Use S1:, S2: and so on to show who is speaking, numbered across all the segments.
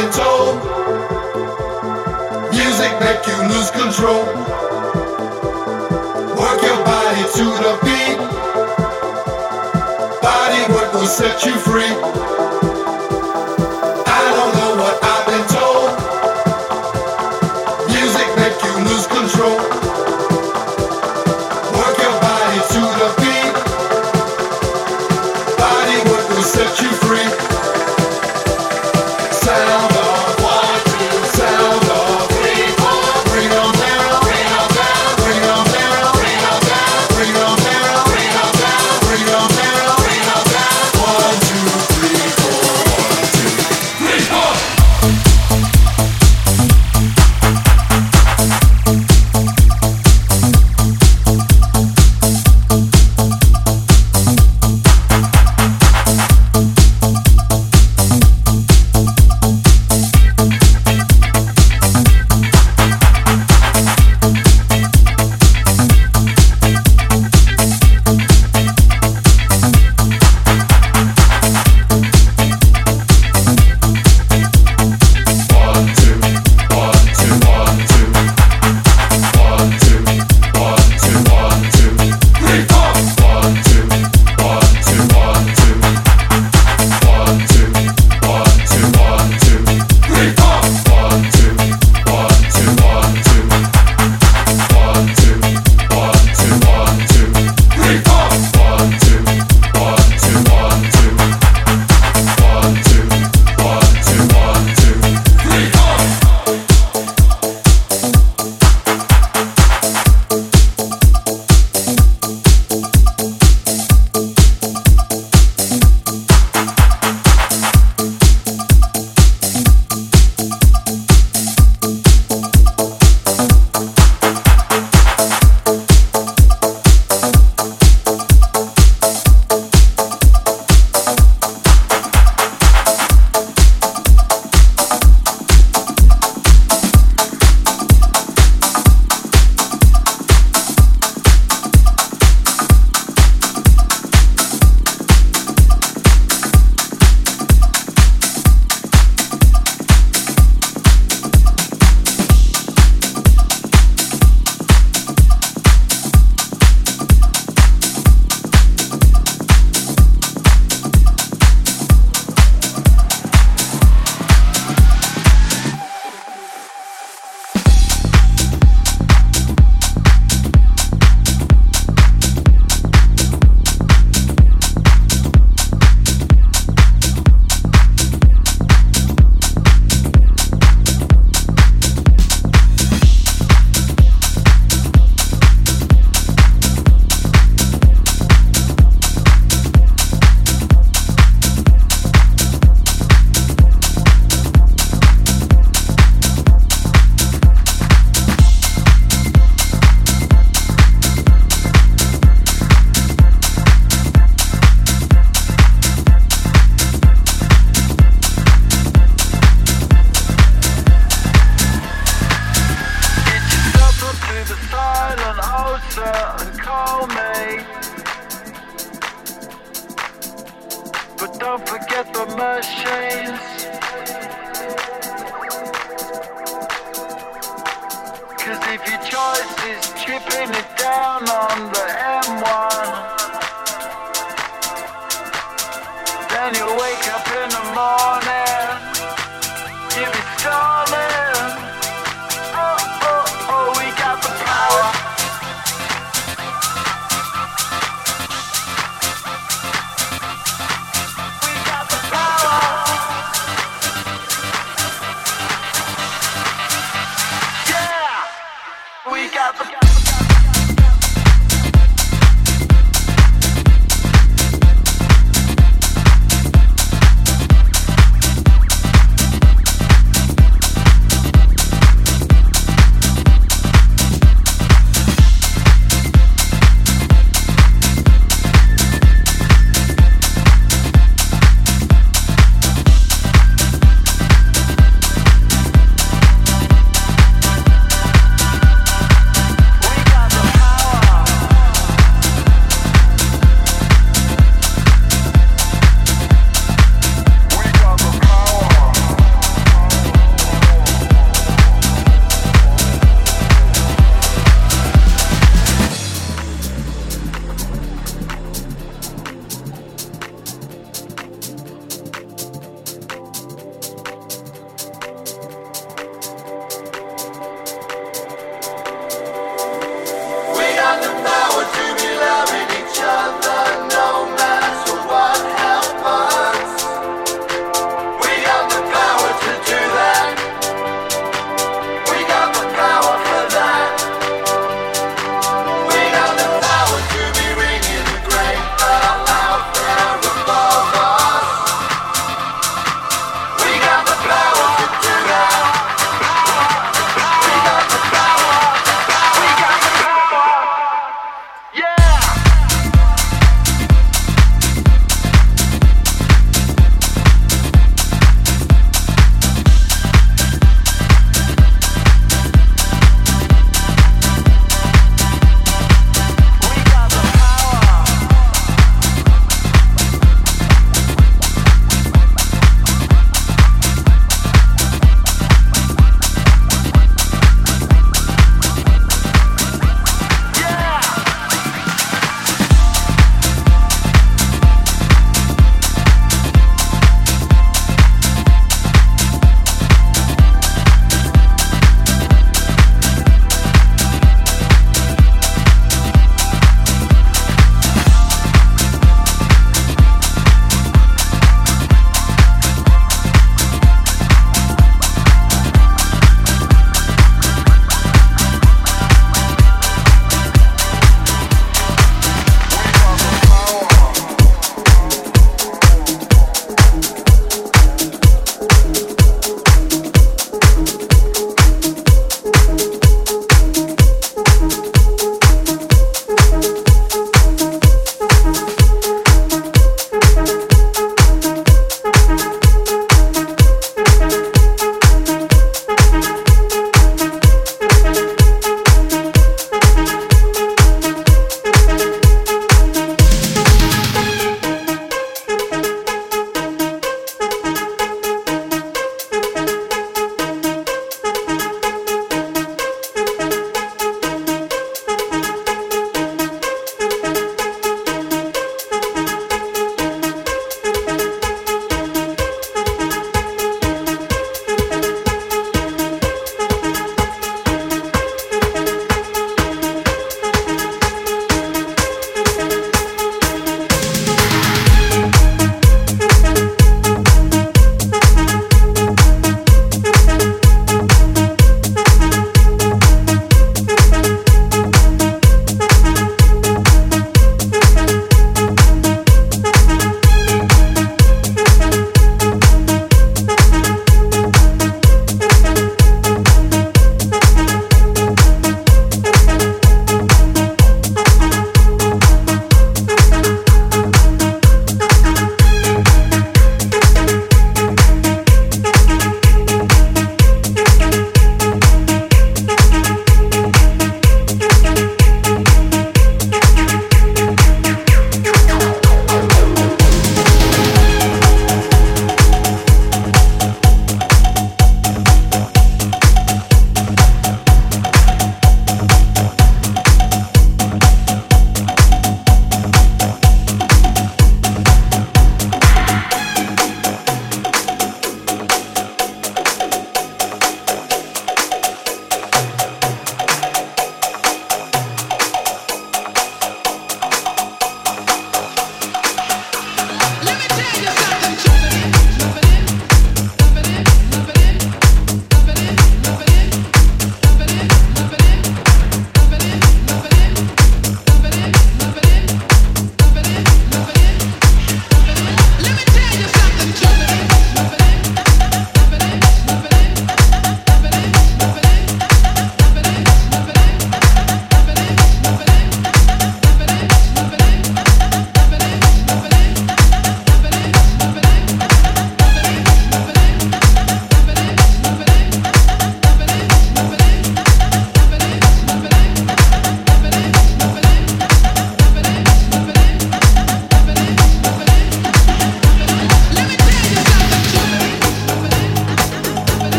S1: been told. Music make you lose control. Work your body to the beat. Body work will set you free.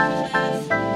S2: As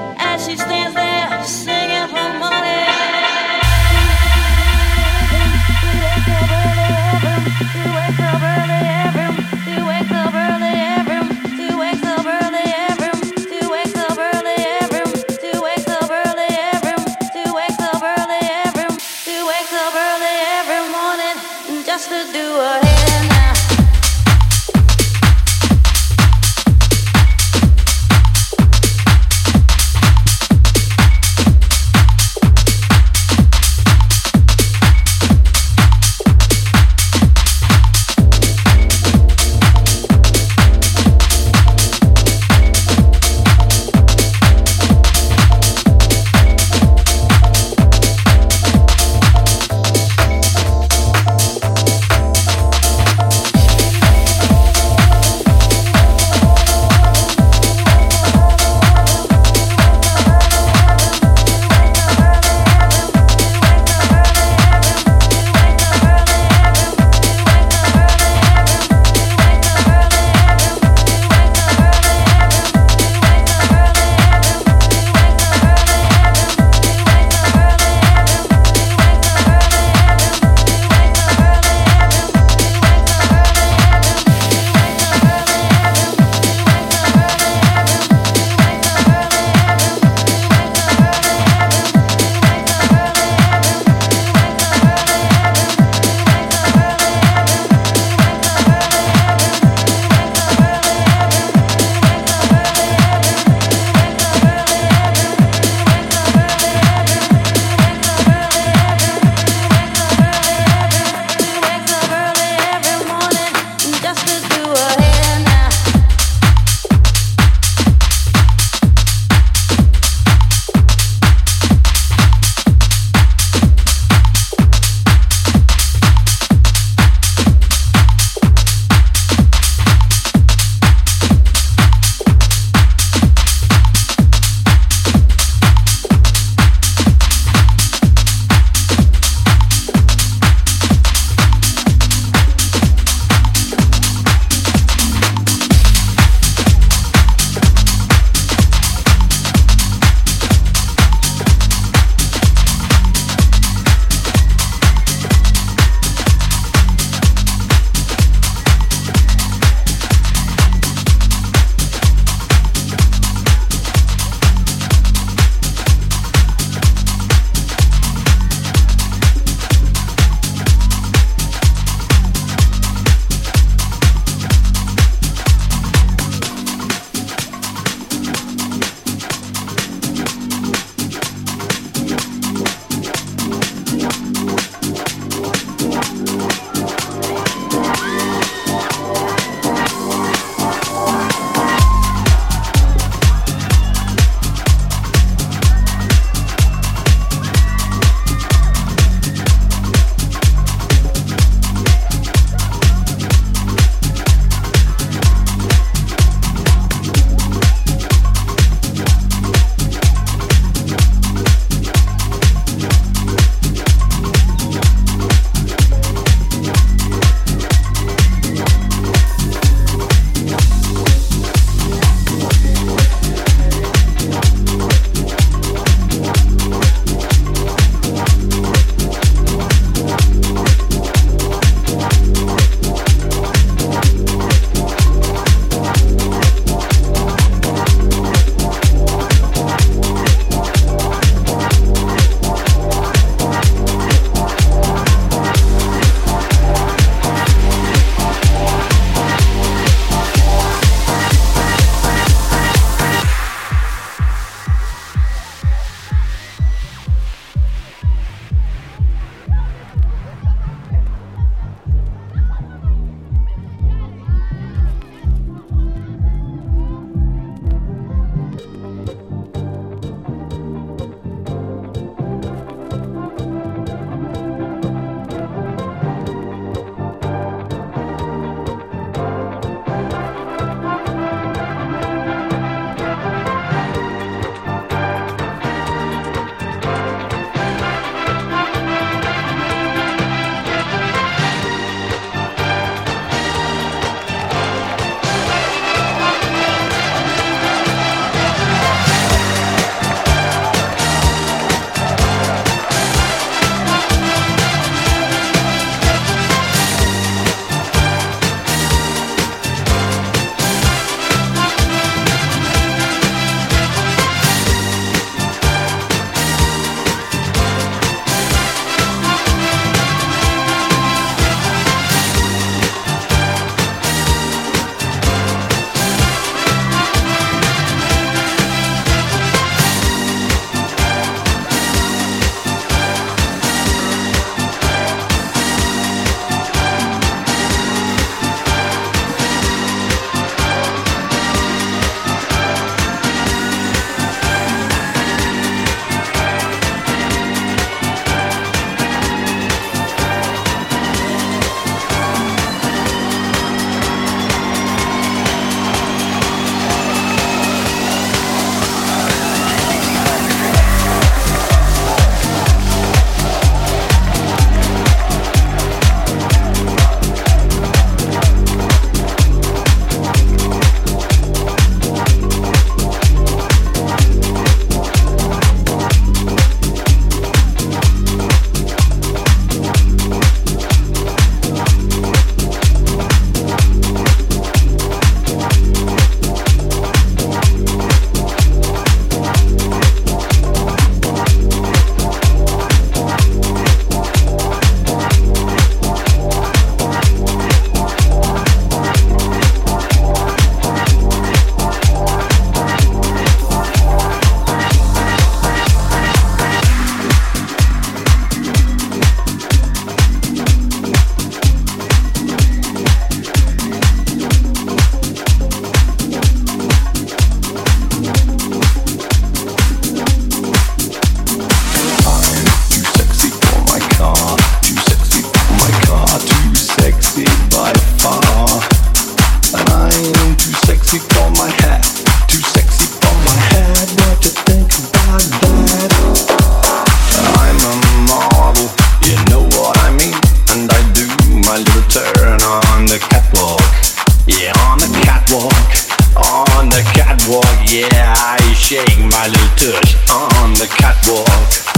S3: my little touch uh, on the catwalk.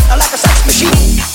S4: Like a sex machine.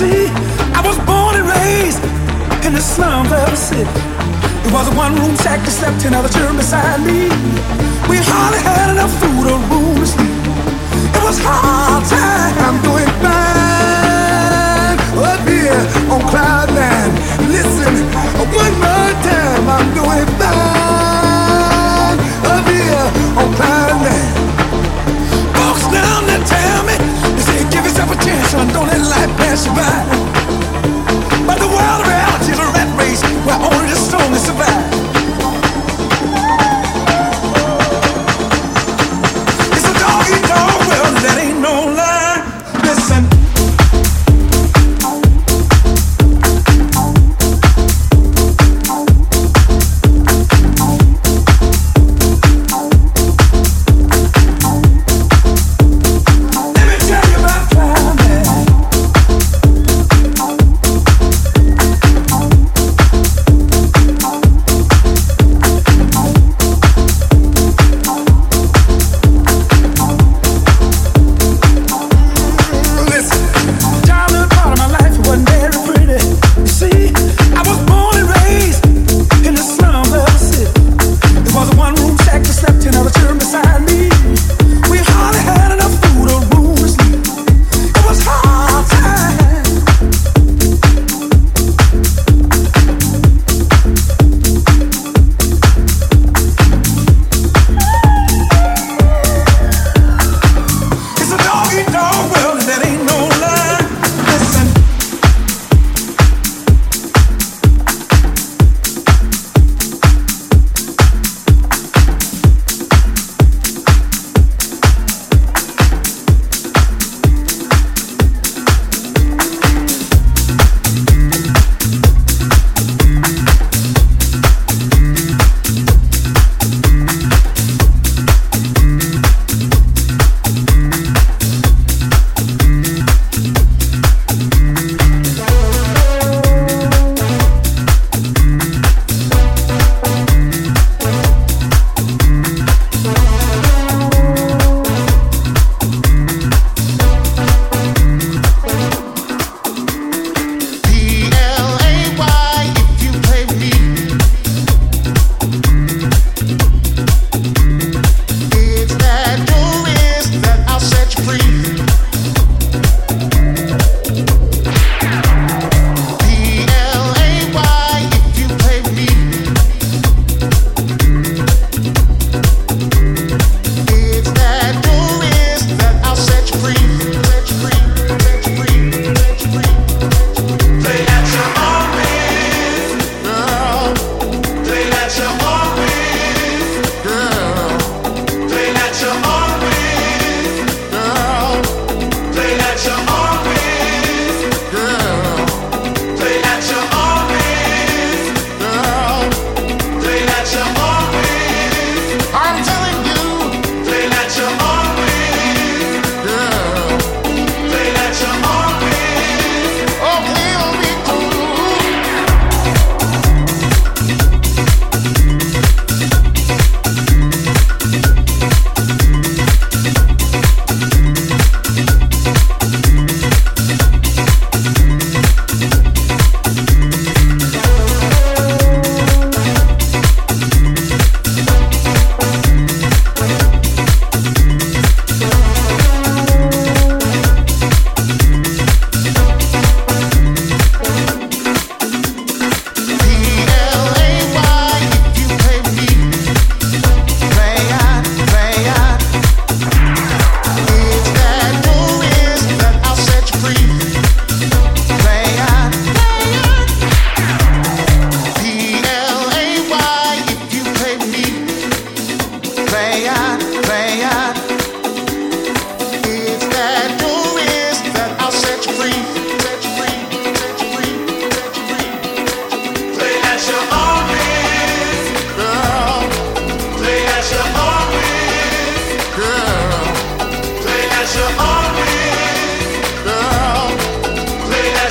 S5: see, I was born and raised in the slums of the city. It was a one-room shack that slept in another germ beside me. We hardly had enough food or room to sleep. It was hard time doing fine. Up here on cloud nine. Listen, one more time, I'm doing fine. I don't let life pass you by. But the world
S6: around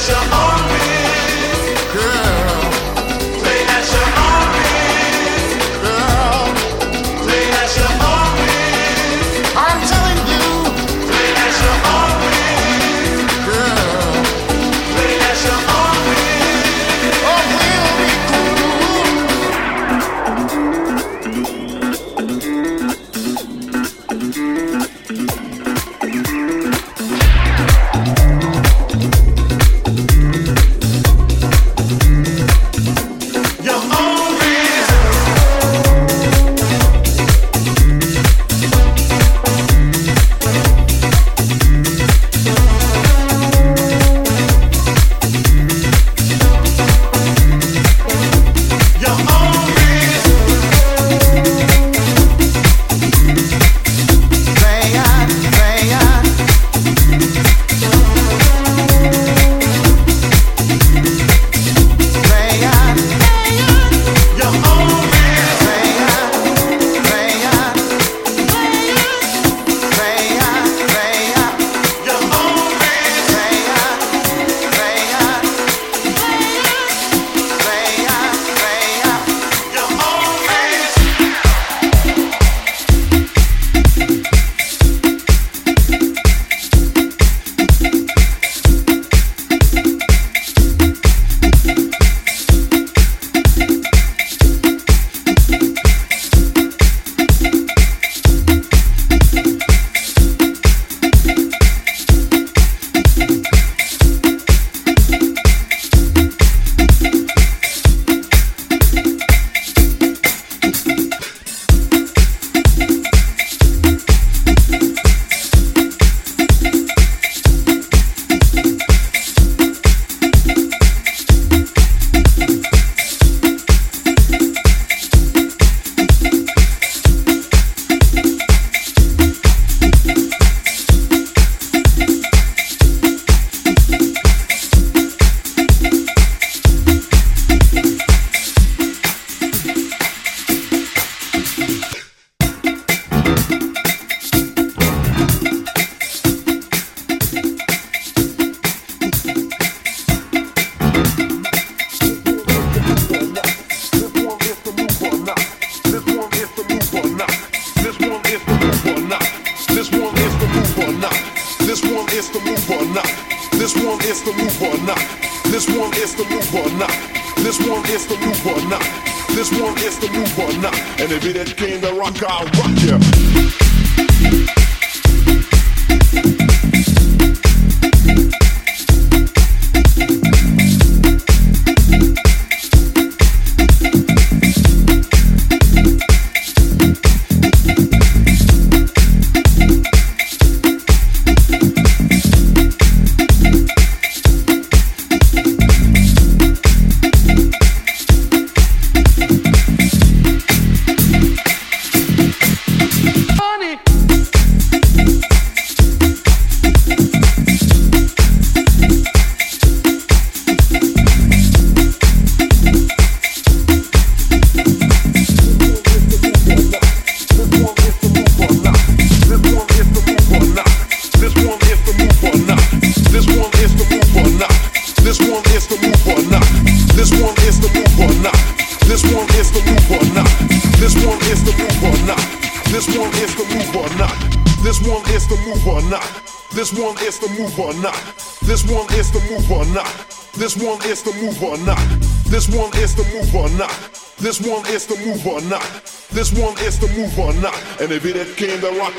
S6: your arms. Is
S1: the move or not. This one is the move or not. This one is the move or not. This one is the move or not. And if it ain't came to rock, I'll rock ya. Not. This one is the move or not. And if it came to rock,